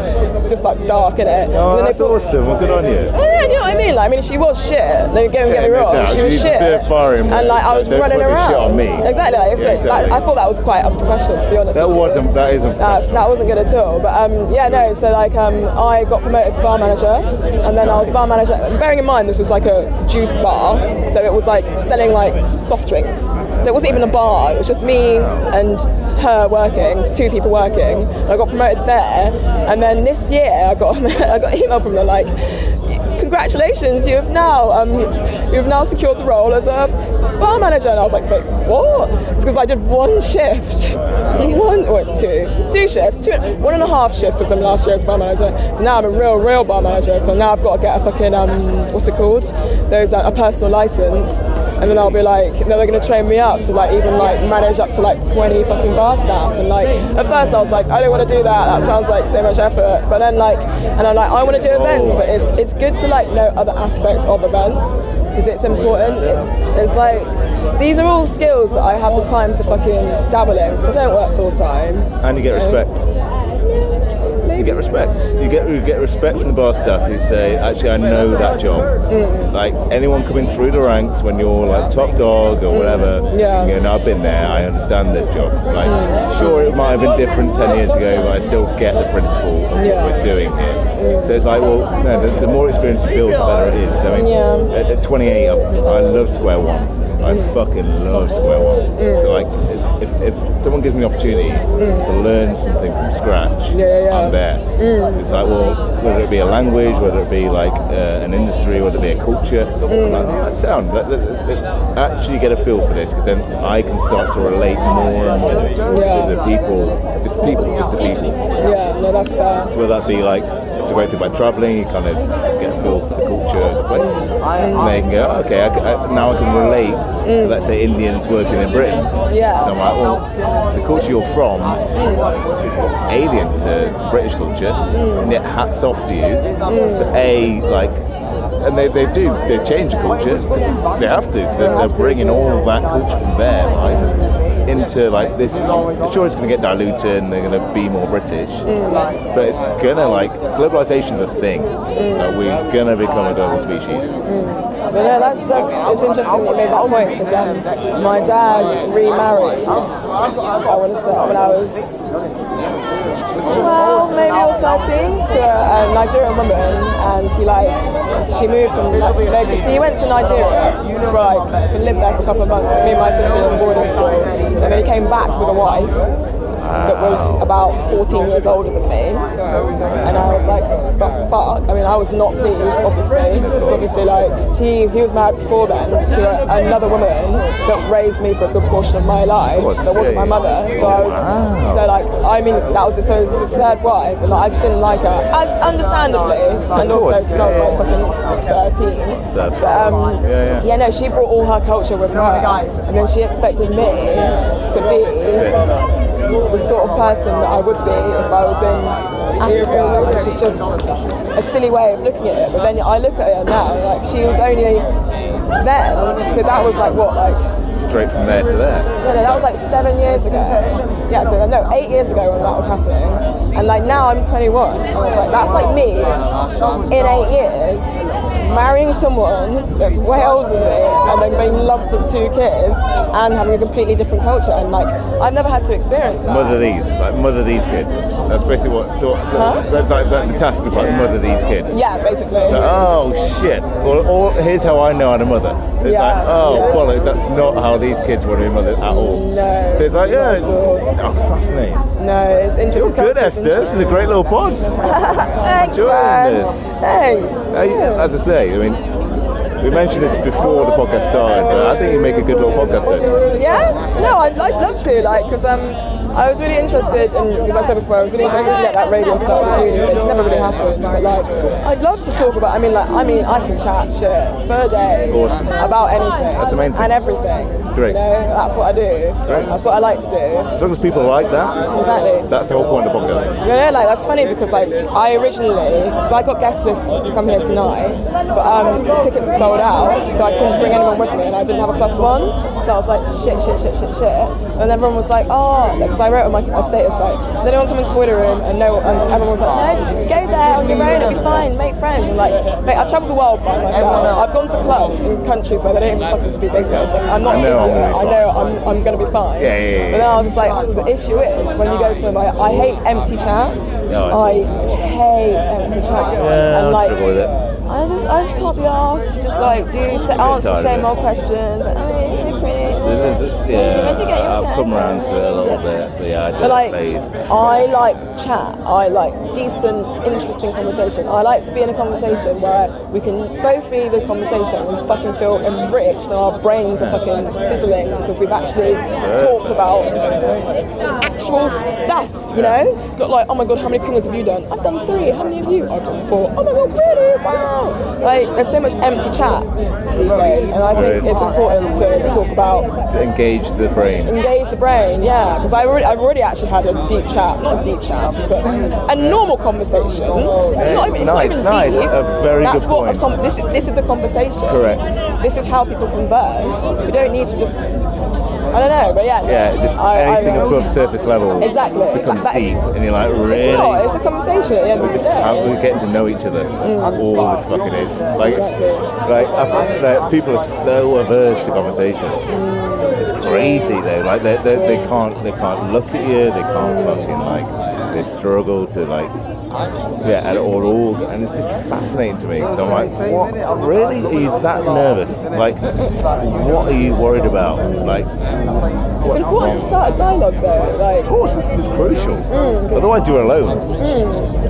just like dark, innit? Oh, and then that's awesome. Well, good on you. Oh, yeah, you know what I mean? Like, I mean, she was shit. Don't get, Yeah, get me wrong. She was shit. firing, and like, I was don't running around. shit on me. Exactly. Like, so, exactly. like, I thought that was quite unprofessional, to be honest. That wasn't. That isn't. That's, that wasn't good at all. But um, yeah, no. So like, um, I got promoted to bar manager, and then I was bar manager. Bearing in mind, this was like a juice bar, so it was like selling like soft drinks. So it wasn't even a bar. It was just me and her working, two people working. And I got promoted there, and then this year I got I got an email from them like. Congratulations! You have now um, you have now secured the role as a bar manager. And I was like, wait, what? It's because I did one shift, one or two, two shifts, two, one and a half shifts with them last year as bar manager. So now I'm a real, real bar manager. So now I've got to get a fucking um, what's it called? There's a, a personal license, and then I'll be like, no, they're gonna train me up to like even like manage up to like 20 fucking bar staff. And like at first I was like, I don't want to do that. That sounds like so much effort. But then like, and I'm like, I want to do events, but it's it's good to like know other aspects of events because it's important. It, it's like these are all skills that I have the time to fucking dabble in. So I don't work full time. And you get respect. You get respect. You get you get respect from the bar staff who say, actually, I know that job. Mm. Like anyone coming through the ranks when you're like top dog or whatever, Mm. Yeah. you no, I've been there. I understand this job. Like, sure, it might have been different ten years ago, but I still get the principle of Yeah. what we're doing here. So it's like, well, no, the, the more experience you build, the better it is. So, I mean, Yeah. at, at 28, I, I love Square One. I mm. fucking love Square One. Mm. So like, it's, if, if someone gives me the opportunity mm. to learn something from scratch, Yeah, yeah. I'm there. It's like, well, whether it be a language, whether it be like uh, an industry, whether it be a culture, something like, that sound. Let, let's actually get a feel for this, because then I can start to relate more and more Yeah. to the people, just people, just the people. Yeah, no, that's fair. So whether that be like, it's a great thing about travelling, you kind of get a feel for the culture of the place. And then can go, okay, I, I, now I can relate to, let's say, Indians working in Britain. Yeah. So I'm like, well, the culture you're from is alien to British culture, and yet hats off to you for A, like, and they, they do, they change the culture, they have to, because they're, they're bringing all that culture from their life into like this. Sure, it's going to get diluted and they're going to be more British, but it's gonna like globalization's a thing. Like, we're gonna become a global species. But no, that's, that's it's interesting that you made that point because um, my dad remarried. I want to say when I was well, maybe I was 13 to a, a Nigerian woman, and he like she moved from like so he went to Nigeria like and lived there for a couple of months. It's me and my sister in boarding school, and then he came back with a wife that was about 14 years older than me. And I was like, but fuck. I mean, I was not pleased, obviously. Because obviously, like, she, he was married before then to a, another woman that raised me for a good portion of my life. course, That wasn't my mother. So I was, so like, I mean, that was so it was his third wife, and like, I just didn't like her. As understandably, and also course, because I was like fucking 13. But, um, yeah, yeah. yeah, no, she brought all her culture with her, and then she expected me to be the sort of person that I would be if I was in Africa, which is just a silly way of looking at it. But then I look at her now, like she was only then, so that was like what, like Straight from there to there. no, no, that was like seven years ago. Yeah, so no, eight years ago when that was happening. And like now I'm 21. And it's like that's like me in eight years marrying someone that's way older than me and then being lumped with two kids and having a completely different culture. And like I've never had to experience that. Mother these, like mother these kids. That's basically what. what Huh? That's like that, the task was like mother these kids. Yeah, basically. So, oh shit! Well, all, here's how I know I'm a mother. It's Yeah, like, oh yeah. bollocks! That's not how these kids want to be mothered at all. No, So it's like, yeah, not it's, at all. oh, fascinating. no, it's interesting. You're good, Esther. This is a great little pod. Thanks, enjoying man. this. Thanks. Hey, As I say, I mean, we mentioned this before the podcast started, but I think you make a good little podcast host. Yeah? No, I'd, I'd love to, like, because um, I was really interested, and as I said before, I was really interested to get that radio with uni, but it's never really happened. But like, I'd love to talk about. I mean, like, I mean, I can chat shit for a day Awesome. about anything That's the main thing. and everything. Great. You know, that's what I do. Great. That's what I like to do. As long as people like that, Exactly. that's the whole point of the podcast. Know, like that's funny because like I originally, because I got guest lists to come here tonight, but um, tickets were sold out, so I couldn't bring anyone with me, and I didn't have a plus one, so I was like shit, shit, shit, shit, shit, and everyone was like, oh, because I wrote on my, my status like, does anyone come into Boiler Room? And no, and everyone was like, no, just go there on your own, it'll be fine, make friends. And like, mate, I've travelled the world by myself. I've gone to clubs in countries where they don't even fucking speak English. Like, I'm not I know Gonna I know I'm, I'm gonna be fine. Yeah, yeah, yeah, But then I was just like, oh, the issue is when you go to like, I hate empty chat. Oh, I hate empty chat. Yeah, and I like, avoid it. I just, I just can't be asked. Just like, do you answer the same old questions? Like, oh, yeah, pretty. There's- there's- Where'd Yeah, you get your I've come around to a little bit the idea But like, phase. I like chat. I like decent, interesting conversation. I like to be in a conversation where we can both be the conversation and fucking feel enriched and our brains are fucking sizzling because we've actually talked about actual stuff, you know? Not like, oh my god, how many pingers have you done? I've done three. How many have you? I've done four. Oh my god, really? Wow. Like, there's so much empty chat these days, and I think it's important to talk about To engage the brain. engage the brain, yeah. Because I already, I've already actually had a deep chat, not a deep chat, but a normal conversation. Not even, it's not Nice, even nice. deep. A very That's good what point. a com- this, this is a conversation. Correct. This is how people converse. We don't need to just I don't know, but yeah. Yeah, just I- I- anything above surface level Exactly. becomes That- that is- deep, and you're like, really? It's not. It's a conversation at the end of the just how we're getting to know each other. That's mm. all this fucking is. Like, it's, like after like, people are so averse to conversation. Mm. It's crazy though. Like they, they, they can't they can't look at you. They can't fucking like they struggle to like Yeah, and or all, and it's just fascinating to me. So I'm like, what? Really? Are you that nervous? Like, what are you worried about? Like, It's important to start a dialogue though, like, of course, it's, it's crucial. Mm, Otherwise, you're alone.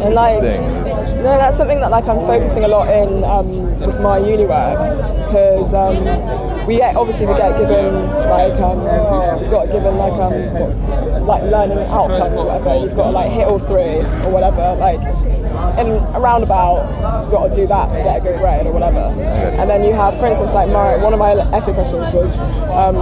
and like, no, that's something that like I'm focusing a lot in um, with my uni work because um, we get obviously we get given like um, we've got given like um, like learning outcomes whatever. You've got to like hit all three or whatever. Like in a roundabout, you've got to do that to get a good grade or whatever. And then you have, for instance, like my one of my essay questions was um,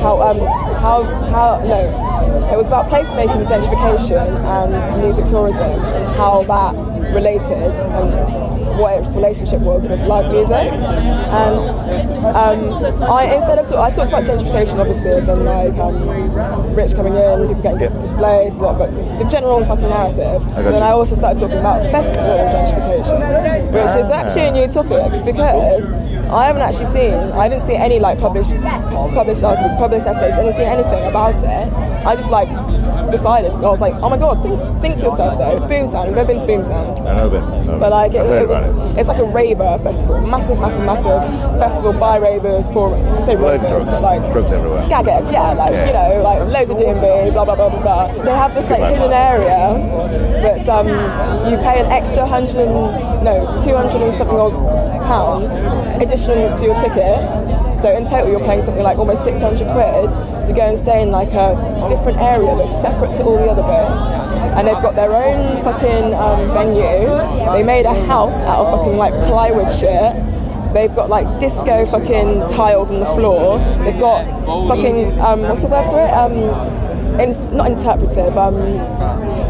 how um, how how no, it was about placemaking, gentrification, and music tourism, and how that related and what its relationship was with live music. And um, I instead of talk, I talked about gentrification obviously as in like um, rich coming in, people getting Yeah. displaced, but the general fucking narrative. And then you. I also started talking about festival gentrification, which is actually a new topic because I haven't actually seen, I didn't see any like published published articles, published essays, I didn't see anything about it. I just like decided, I was like, oh my god, think, think to yourself though, Boomtown, have you ever been to Boomtown? I know a bit. I. But like it, it was, it. it's like a raver festival, massive, massive, massive festival by ravers for I say Loads ravers, but like Drugs everywhere. Skagheads, yeah, like Yeah. you know, like loads of DnB, blah blah blah blah blah. They have this like hidden area that's um you pay an extra hundred no two hundred and something odd pounds additional to your ticket. So in total, you're paying something like almost 600 quid to go and stay in like a different area that's separate to all the other bits. And they've got their own fucking um, venue. They made a house out of fucking like plywood shit. They've got like disco fucking tiles on the floor. They've got fucking um, what's the word for it? Um, in, not interpretive. Um,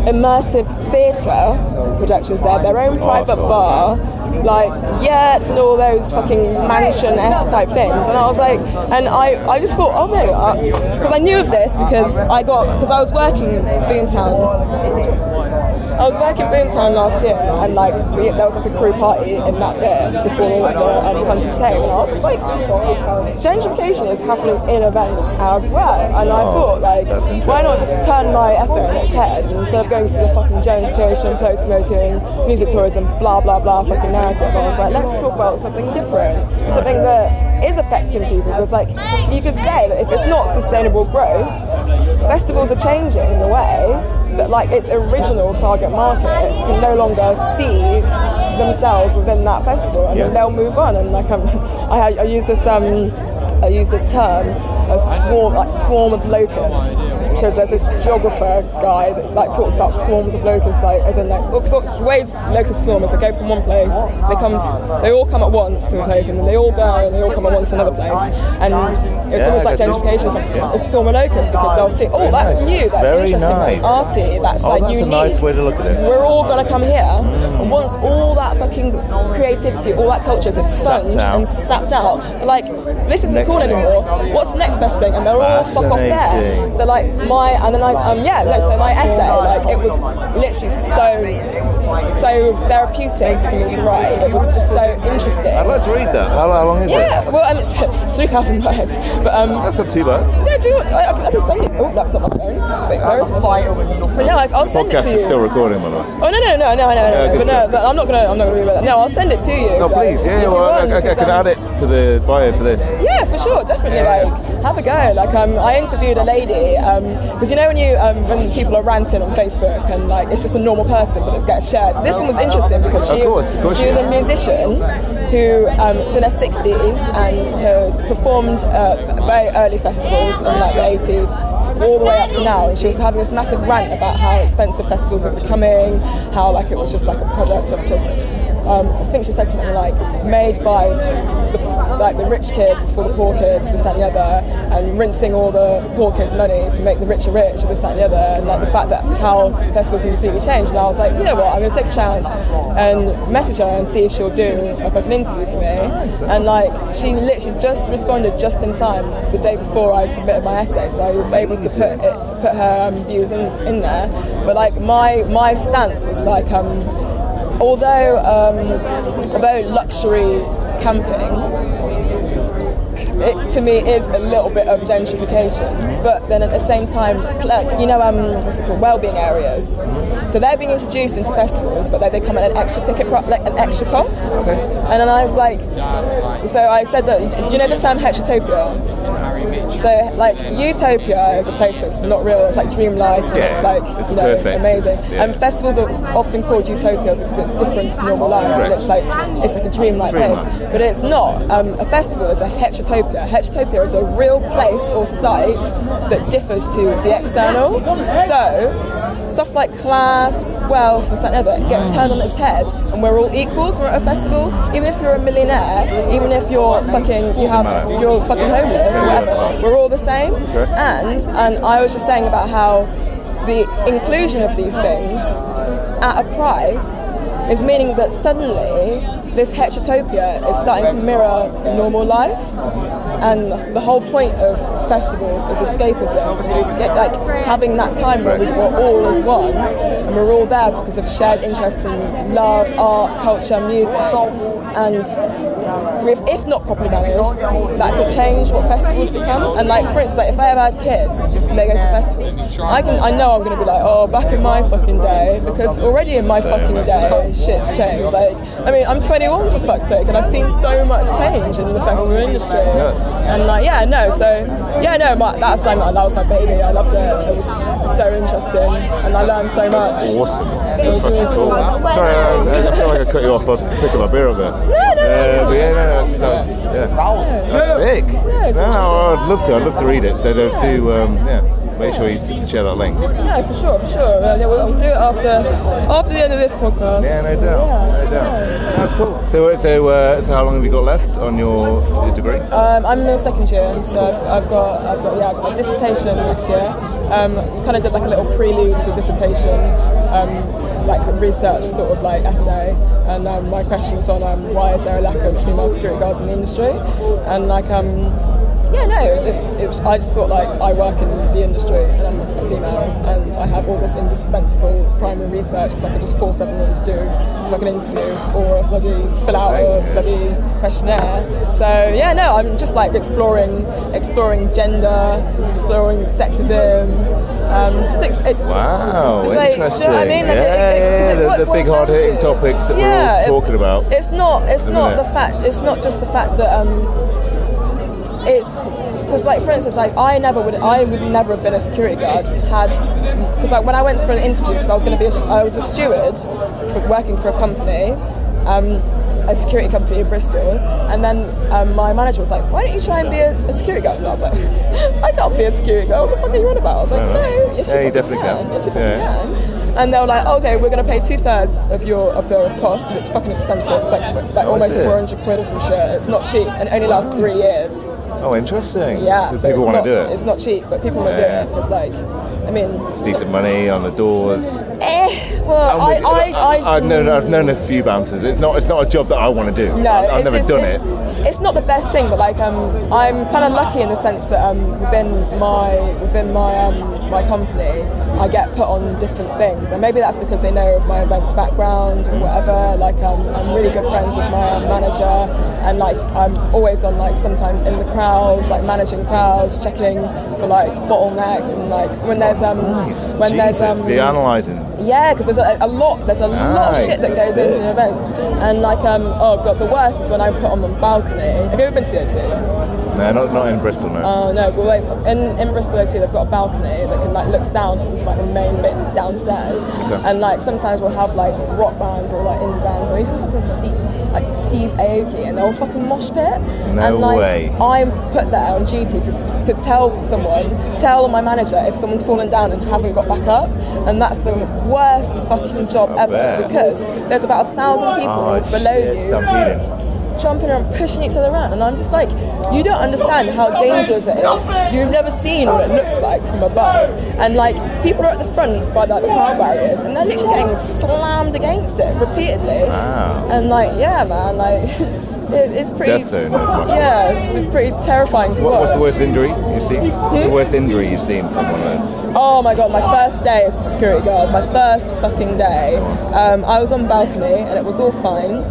immersive theatre productions there. Their own private bar like yurts and all those fucking mansion-esque type things. And I was like, and I, I just thought, oh no, uh, because I knew of this because I got, because I was working in Boomtown. I was working Boomtown last year, and like we, there was like a crew party in that bit before the um, punters came, and I was just like, gentrification is happening in events as well, and I thought like, why not just turn my essay on its head and instead of going for the fucking gentrification, placemaking, music tourism, blah blah blah fucking narrative, I was like, let's talk about something different, something that is affecting people, because like you could say that if it's not sustainable growth, festivals are changing in the way that like its original target market. Can no longer see themselves within that festival. And Yes. then they'll move on and like I'm, I, I use this um I use this term a swarm like swarm of locusts because there's this geographer guy that like talks about swarms of locusts like as in like well, 'cause the way locusts swarm is they go from one place they come to, they all come at once to a place and then they all go and they all come at once to another place. And it's Yeah, almost like gentrification It's like a, a swarm of locusts because they'll see oh that's nice. new that's Very interesting nice. that's arty that's Oh, like that's a nice way to look at it. we're all gonna come here and once all that fucking creativity all that culture is expunged out. and sapped out like this isn't Next cool thing. anymore what's the next best thing and they're all fuck off there so like my and then I um yeah no so my essay like it was literally so so therapeutic for me to write it was just so interesting I'd like to read that. How, how long is it? yeah well and it's, it's 3,000 words but um That's not too bad. yeah, do you, I, I can- send it. Oh, that's not my phone. Wait, where is it? But yeah, like I'll send it to you. Podcast is still recording, by the way. Oh no no no no no no! Yeah, no but no, stuff. but I'm not gonna I'm not gonna read that. No, I'll send it to you. No, like, please. Yeah, if well, I, want, I, I because, can um, add it to the bio for this. Yeah, for sure, definitely. Yeah. Like, have a go. Like, um, I interviewed a lady because you know when you um, when people are ranting on Facebook and like it's just a normal person, but it's gets shared. This one was interesting because she Of course, was of course she she was is. a musician who um, was in her 60s and had performed uh, very early festivals in like the 80s all the way up to now. And she was having this massive rant about how expensive festivals were becoming, how like it was just like a product of just. Um, I think she said something like made by the, like the rich kids for the poor kids, this and the other, and rinsing all the poor kids' money to make the richer rich, this and the other, and like the fact that how festivals have completely changed. And I was like, you know what, I'm going to take a chance and message her and see if she'll do a fucking interview for me. And like she literally just responded just in time the day before I submitted my essay, so I was able to put it, put her um, views in, in there. But like my my stance was like. Um, although um, although luxury camping it to me is a little bit of gentrification. But then at the same time, like you know, um, what's it called, well-being areas. So they're being introduced into festivals, but they, they come at an extra ticket, pro- like an extra cost. And then I was like, so I said that. Do you know the term heterotopia? So, like, utopia is a place that's not real. It's like dreamlike, and Yeah, it's like it's you know perfect. amazing. Yeah. And festivals are often called utopia because it's different to normal life, and it's like it's like a dreamlike Dreamlike. place. But it's not. Um, a festival is a heterotopia. Heterotopia is a real place or site that differs to the external. So. Stuff like class, wealth, and something other gets mm. turned on its head, and we're all equals. We're at a festival, even if you're a millionaire, even if you're fucking, you have, you're fucking homeless or whatever. We're all the same. And and I was just saying about how the inclusion of these things at a price is meaning that suddenly this heterotopia is starting to mirror normal life. And the whole point of festivals is escapism, like having that time where we- we're all as one, and we're all there because of shared interests in love, art, culture, music, and with, if not properly managed, that could change what festivals become. And like, for instance, like if I ever had kids and they go to festivals, I can, I know I'm going to be like, oh, back in my fucking day, because already in my fucking day, shit's changed. Like, I mean, I'm 21 for fuck's sake, and I've seen so much change in the festival industry. And like, yeah, no, so yeah, no, my, that's like my, that was my baby. I loved it. It was so interesting, and I learned so much. Awesome. It was really cool. Sorry, I, I feel like I cut you off by picking my beer a bit. No, no, no. Uh, but yeah, no, that's, that's, yeah. that's sick. it's no. I'd love to. I'd love to read it. So they do, um, yeah. Make sure you share that link. Yeah, for sure, for sure. Uh, yeah, we'll, we'll do it after after the end of this podcast. Yeah, no doubt. Yeah, no doubt. That's cool. So, so, uh, so how long have you got left on your, your degree? Um, I'm in the second year, so I've, I've got I've got yeah I've got my dissertation next year. Um, kind of did like a little prelude to a dissertation, um, like a research sort of like essay, and um, my questions on um, why is there a lack of female security guards in the industry, and like um, yeah no it's, it's, it's I just thought like I work in the industry and I'm a female and I have all this indispensable primary research because I could just force everyone to do like an interview or a bloody fill out a bloody questionnaire. So yeah, no, I'm just like exploring, exploring gender, exploring sexism. Um, just ex- ex- Wow, just like, do you know I interesting. mean? Like, Yeah, it- it- yeah, it the- the big hard-hitting to- topics that we're all Yeah, it- talking about It's not. It's not the fact. It's not just the fact that um, it's because like for instance like I never would I would never have been a security guard had because like when I went for an interview because I was going to be a, I was a steward for working for a company um, a security company in Bristol and then um, my manager was like why don't you try and be a, a security guard? And I was like I can't be a security guard. What the fuck are you on about? I was like No, no. Yes Yeah, you, you fucking definitely can. yes you fucking Yeah. can. And they were like okay we're going to pay two thirds of your of the cost because it's fucking expensive. It's like like almost it? 400 quid or some shit. It's not cheap and it only lasts three years Oh, interesting. yeah, so people it's want not, to do it. It's not cheap, but people want to Yeah. do it because, like, I mean, It's decent money on the doors. eh, well, I, I, I, I've known, I've known a few bouncers. It's not, it's not a job that I want to do. no, I've, I've it's, never it's, done it's, it. It's not the best thing, but like, um, I'm kind of lucky in the sense that um, within my within my um, my company, I get put on different things, and maybe that's because they know of my events background or whatever. Like, um, I'm really good friends with my manager, and like, I'm always on like sometimes in the crowds, like managing crowds, checking for like bottlenecks, and like when there's um Nice. when there's um the analysing. Yeah, because there's a, a lot. There's a lot of shit that goes into the events, and like um oh god, the worst is when I put on the balcony. Have you ever been to the O2? No, not, not in Bristol, no. Oh no, but wait, in, in Bristol O2 they've got a balcony that can like looks down into like the main bit downstairs, and like sometimes we'll have like rock bands or like indie bands or even fucking Steve like Steve Aoki and they'll fucking mosh pit. No and like way. I'm put there on duty to, to tell someone, tell my manager if someone's fallen down and hasn't got back up, and that's the worst fucking job I ever bet. because there's about a thousand ah, people Oh, below shit, you jumping around, pushing each other around, and I'm just like, you don't understand how dangerous it is. You've never seen what it looks like from above, and like people are at the front by like the crowd barriers, and they're literally getting slammed against it repeatedly. Wow. And like, yeah, man, like it, it's pretty. Death zone. Yeah, it's, it's pretty terrifying to What, watch. what's the worst injury you've seen? What's the worst injury you've seen from one of those? Oh my god, my first day as a security guard, my first fucking day. Um, I was on balcony and it was all fine.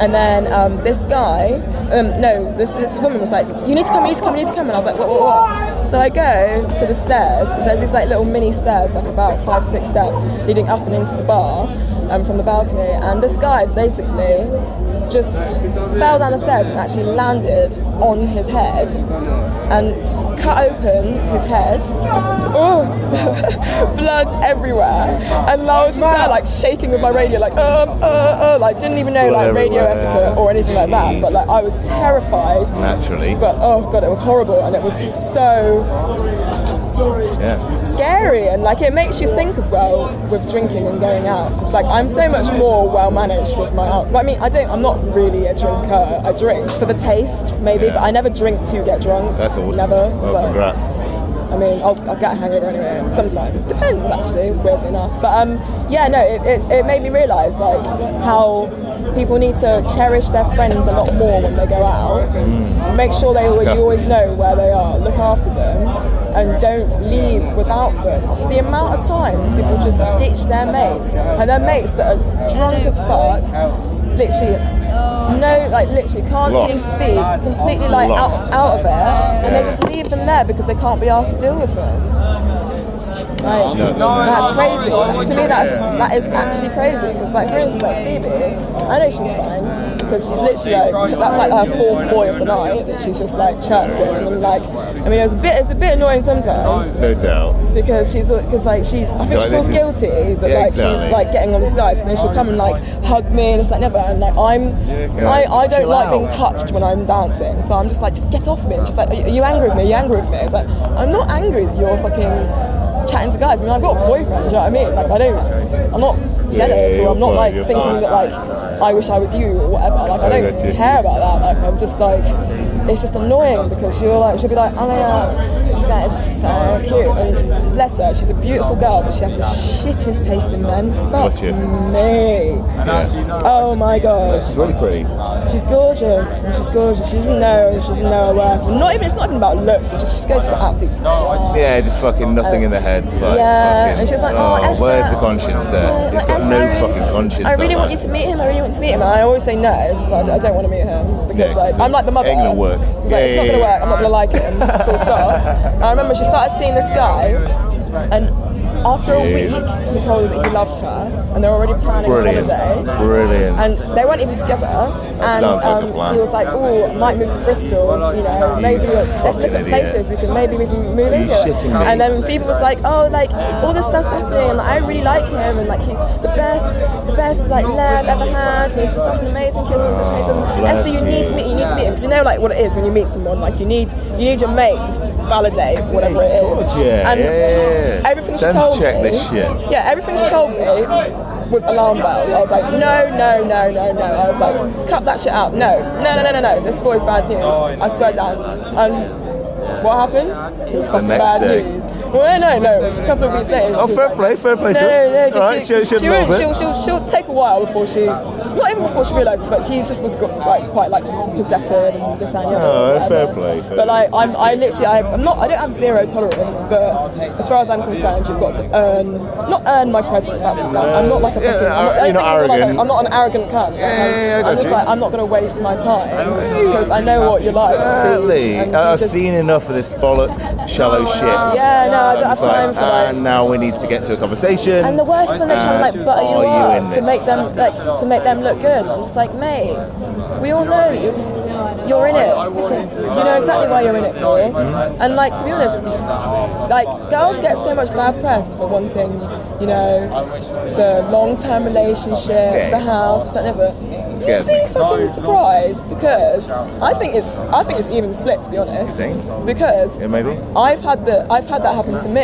And then um, this guy, um, no, this, this woman was like, "You need to come, you need to come, you need to come." And I was like, "What, what, what?" So I go to the stairs because there's these like little mini stairs, like about five, six steps leading up and into the bar um, from the balcony. And this guy basically just fell down the stairs and actually landed on his head and cut open his head. Oh, blood everywhere. And I was just there, like shaking with my radio, like um, uh, uh, like didn't even know Blood like radio etiquette or anything like that. But like I was terrified. Naturally. But oh god, it was horrible, and it was just so yeah. scary and like it makes you think as well with drinking and going out because like I'm so much more well managed with my alcohol. I mean I don't I'm not really a drinker I drink for the taste maybe Yeah. but I never drink to get drunk That's awesome. never Well, so congrats. I mean I'll, I'll get a hangover anyway sometimes depends actually weirdly enough but um yeah no it, it, it made me realise like how people need to cherish their friends a lot more when they go out make sure they you always know where they are look after them and don't leave without them the amount of times people just ditch their mates and their mates that are drunk as fuck literally no like literally can't even speak completely like out, Lost. out of it and they just leave them there because they can't be asked to deal with them like, nuts. that's crazy. To me, that's just that is actually crazy. Because, like, for instance, like Phoebe, I know she's fine because she's literally like that's like her fourth boy of the night that she's just like chirping and like. I mean, it's a bit it's a bit annoying sometimes No doubt. because she's because like she's I think So she feels is- guilty that Yeah, like exactly. she's like getting on this guy, so then she'll come and like hug me and it's like never. And like I'm I, I don't like out. being touched when I'm dancing, so I'm just like just get off me. And she's like, are you, angry with me? Are you angry with me? It's like I'm not angry that you're fucking chatting to guys. I mean, I've got a boyfriend. Do you know what I mean? Like I don't. I'm not jealous yeah, or I'm not like fine, thinking that like I wish I was you or whatever. Like I don't care about that. Like I'm just like it's just annoying because she'll like she'll be like, oh my god, this guy is so cute and bless her, she's a beautiful girl, but she has the shittest taste in men. Fuck Gotcha. me. Oh my god. She's really pretty. She's gorgeous, she's gorgeous. She doesn't know, she doesn't know her worth. Not even, it's not even about looks, but just she goes for absolute. twat. Yeah, just fucking nothing in the heads. Like, Yeah, fucking, and she's like, oh, Esther. Where's the conscience there? Yeah, oh, He's like, got Esther, no fucking conscience. I really want you to meet him. I really want you to meet him. And I always say no. Just, I, don't- want to meet him because Yeah, like I'm like the mother. ain't gonna work. It's like Yeah, it's not gonna work. I'm not gonna like him. Full stop. I remember she started seeing this guy, and after a week, he told her that he loved her, and they're already planning Brilliant. a holiday. Brilliant. And they weren't even together. And like um, plan. he was like, "Oh, might move to Bristol. You know, maybe let's look at idiot. places we can maybe we can move into." And then Phoebe was like, "Oh, like all this stuff's happening, and like, I really like him, and like he's the best, the best like lad I've ever had. And he's just such an amazing kiss and such an amazing person. Esther, you need to meet, you need to meet him because you know like what it is when you meet someone. Like you need, you need your mate to validate whatever it is. Yeah, and yeah, yeah. everything she told check me, this shit. yeah, everything she told me was alarm bells. I was like, no, no, no, no, no. I was like, cut that shit out. No, no, no, no, no, no. This boy's bad news. I swear down. And what happened? It was fucking bad day. news. Well, no, no. It was a couple of weeks later. Oh, fair like- play, fair play No, her. no, no. Right, she, she- she she, won't- she'll, she'll, she'll take a while before she, not even before she realises, but she just was got, like quite like possessive and this and the other. Oh, fair play, fair But like, I'm, I literally, I, I'm not, I don't have zero tolerance, but as far as I'm concerned, you've got to earn, not earn my presence. That's, like, I'm not like a Yeah, fucking, uh, I'm not, you're I don't not think it's like a- arrogant. I'm not an arrogant cunt. yeah, yeah, I I'm just you. like, I'm not going to waste my time because I know what you're like. Exactly. Phoebes, uh, I've seen enough of this bollocks, shallow shit. Yeah, no, I don't have It's like, time for like. And now we need to get to a conversation. And the worst is when they're trying to like butter you up to make them like to make them look good. I'm just like, mate, we all know that you're just you're in it. You know exactly why you're in it for. Mm-hmm. And like to be honest, like girls get so much bad press for wanting, you know, the long-term relationship, the house, it's never. You'd Scares be me. fucking surprised because I think it's I think it's even split to be honest. You think? Because Yeah, maybe. I've had the I've had that happen to me.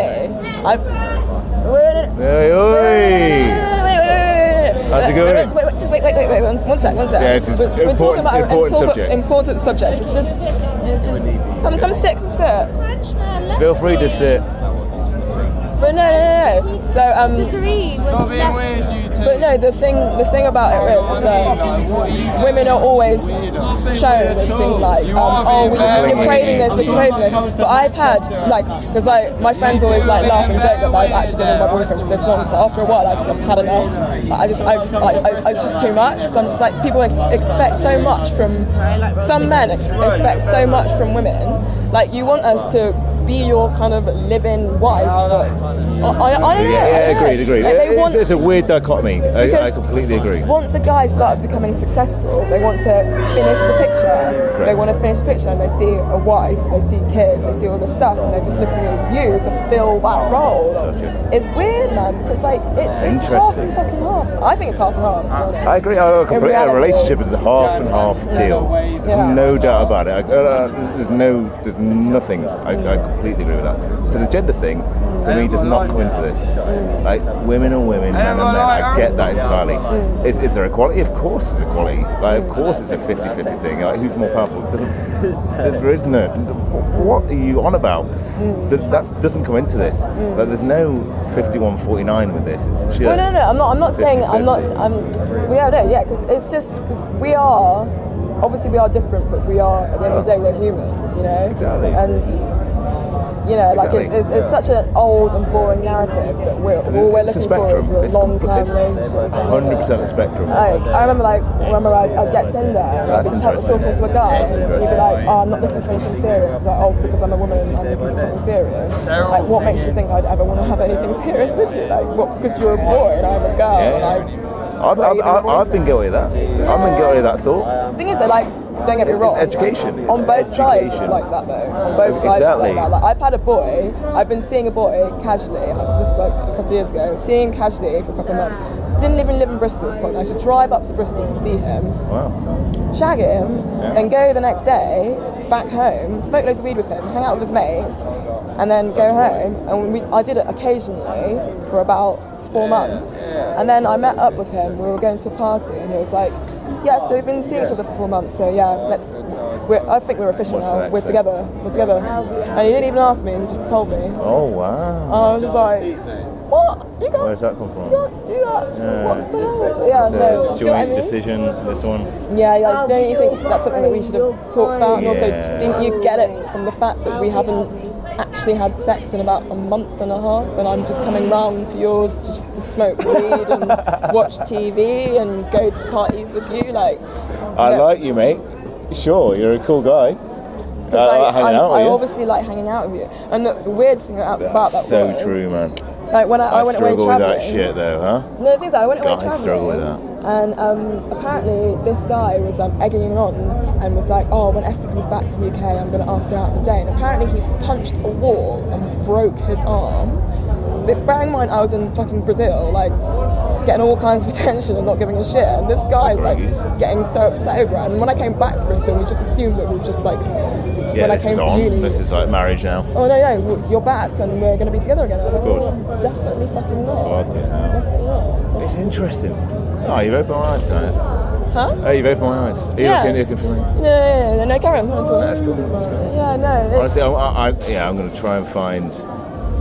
I've wait, Hey, oi. wait, wait, wait. How's it going? Wait, wait, wait, just wait, wait, wait, wait, one, one sec, one sec. Yeah, this is we're, we're important- talking about important talk subject. important subject. Just, just, just come, come sit, come sit. Feel free to sit. But no, no, no, no. So um, Cicerine was left. But no, the thing the thing about it is, is that women are always shown as being like, um, oh, we, we're craving this, we're craving this. But I've had like, because like my friends always like laugh and joke that I've actually been with my boyfriend for this long. So after a while, I just have had enough. I just, I just, like, I, it's just too much. Because I'm just like, people ex- expect so much from some men ex- expect so much from women. Like you want us to be your kind of live-in wife, but I, I, I don't know. Yeah, I yeah, don't know. agreed, agreed. Like, they it's, want- it's a weird dichotomy. I, I completely agree. Once a guy starts becoming successful, they want to finish the picture. They want to finish the picture and they see a wife, they see kids, they see all this stuff, and they're just looking at you to fill that role. Gotcha. It's weird, man, because like it's, it's half Interesting. and fucking half. I think it's half and half. To. I agree. I completely, a relationship is a half and half deal. There's Yeah. no doubt about it. I, uh, there's no, there's nothing. I, I completely agree with that. So the gender thing, for me, does not come into this. Like women are women, men are men. I get that entirely. Is, is there equality? Of course, there's equality. Like, of course, it's a 50-50 thing. Like, who's more powerful? Doesn't, there is no. What are you on about? That doesn't come into this. Like, there's no 51-49 with this. It's just. Well, no, no, I'm not. I'm not saying. I'm not. I'm. We yeah, no, yeah, because it's just because we are. Obviously, we are different, but we are. At the end of the day, we're human. You know. Exactly. And you know, like it's, Exactly, it's, it's yeah. such an old and boring narrative that we're all we're looking for is a long-term relationship. 100% a spectrum. Like, I remember, like, remember I'd, I'd get Tinder and I'd That's be talking to a guy and he'd be like, oh, I'm not looking for anything serious. It's like, oh, because I'm a woman, I'm looking for something serious. Like, what makes you think I'd ever want to have anything serious with you? Like, what, because you're a boy and I'm a girl. Yeah. Like, I've, I've, I've, I've been guilty of that. I've been guilty of that thought. the thing is, that, like, don't get me It's wrong. education. On It's both sides, it's education. like that though. On both sides, Exactly. it's like that. Like, I've had a boy. I've been seeing a boy casually. This is like a couple of years ago. Seeing casually for a couple of months. Didn't even live in Bristol at this point. I should drive up to Bristol to see him. Wow. shag him, Yeah. and go the next day back home, smoke loads of weed with him, hang out with his mates, and then go home. And we, I did it occasionally for about four months. And then I met up with him. We were going to a party, and he was like, "Yeah, so we've been seeing each other for four months. So yeah, let's. We're, I think we're official What's now. We're together. We're together." And he didn't even ask me. He just told me. Oh, wow. I was just like, "What? You can't, Where's that come from? you can't do that? Yeah. What the hell?" Yeah, It's no. a see I joint mean? decision, this one. Yeah, like, don't you think that's something that we should have talked about? And also, didn't you get it from the fact that we haven't actually had sex in about a month and a half, and I'm just coming round to yours to just to smoke weed and watch TV and go to parties with you? Like, I Yeah. like you, mate. Sure, you're a cool guy. 'cause, I like, like hanging I'm- out with I you. obviously like hanging out with you. And the, the weird thing about, about that so was, true, man. Like when I, I, I, went away struggle with that shit, though, huh? No, the thing is, I went away God, I struggle with that. and um, apparently this guy was um, egging him on and was like, "Oh, when Esther comes back to the UK, I'm going to ask her out on a date." And apparently he punched a wall and broke his arm. But bearing in mind, I was in fucking Brazil, like getting all kinds of attention and not giving a shit, and this guy's like getting so upset over it. And when I came back to Bristol, we just assumed that we were just like Yeah, when I this came on. uni. This is like marriage now. Oh no, no, you're back and we're going to be together again. I was like, course. oh, definitely fucking not. Hell. Definitely not. Definitely. It's interesting. Oh, you've opened my eyes tonight. Huh? Oh, you've opened my eyes. Are you Yeah. looking, looking for me? No, no, no, no, carry on. Come on, talk. That's cool. That's cool. Yeah, no, Honestly, I, I- yeah, I'm going to try and find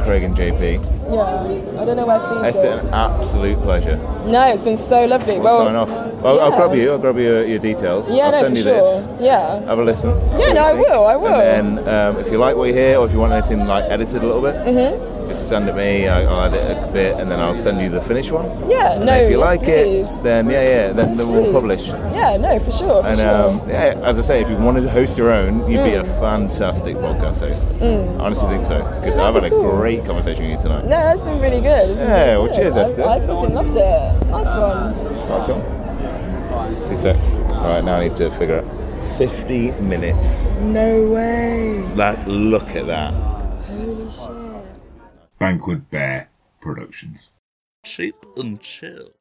Craig and JP. Yeah. I don't know where Phoebes It's is. an absolute pleasure. No, it's been so lovely. We'll well, sign off. I'll, I'll grab you. I'll grab your, your details. Yeah, I'll no, send for you sure. this. Yeah. Have a listen. Yeah, no, I will, I will. And then, um, if you like what you hear, or if you want anything like edited a little bit, Mm-hmm. Just send it me. I- I'll edit a bit, and then I'll send you the finished one. Yeah, And no, if you like please. it, then yeah, yeah, then, Yes, then we'll publish. Yeah, no, for sure, for And sure. um, yeah, as I say, if you wanted to host your own, you'd be a fantastic podcast host. I honestly think so because Mm. Yeah, I've had a cool. great conversation with you tonight. no, that's been really good. It's Yeah, really well, good. cheers, I, Esther. I fucking loved it. Nice one. Right on. Two secs. All right, now I need to figure out 50 minutes. No way. Like, look at that. Banquet Bear Productions. cheap and chill.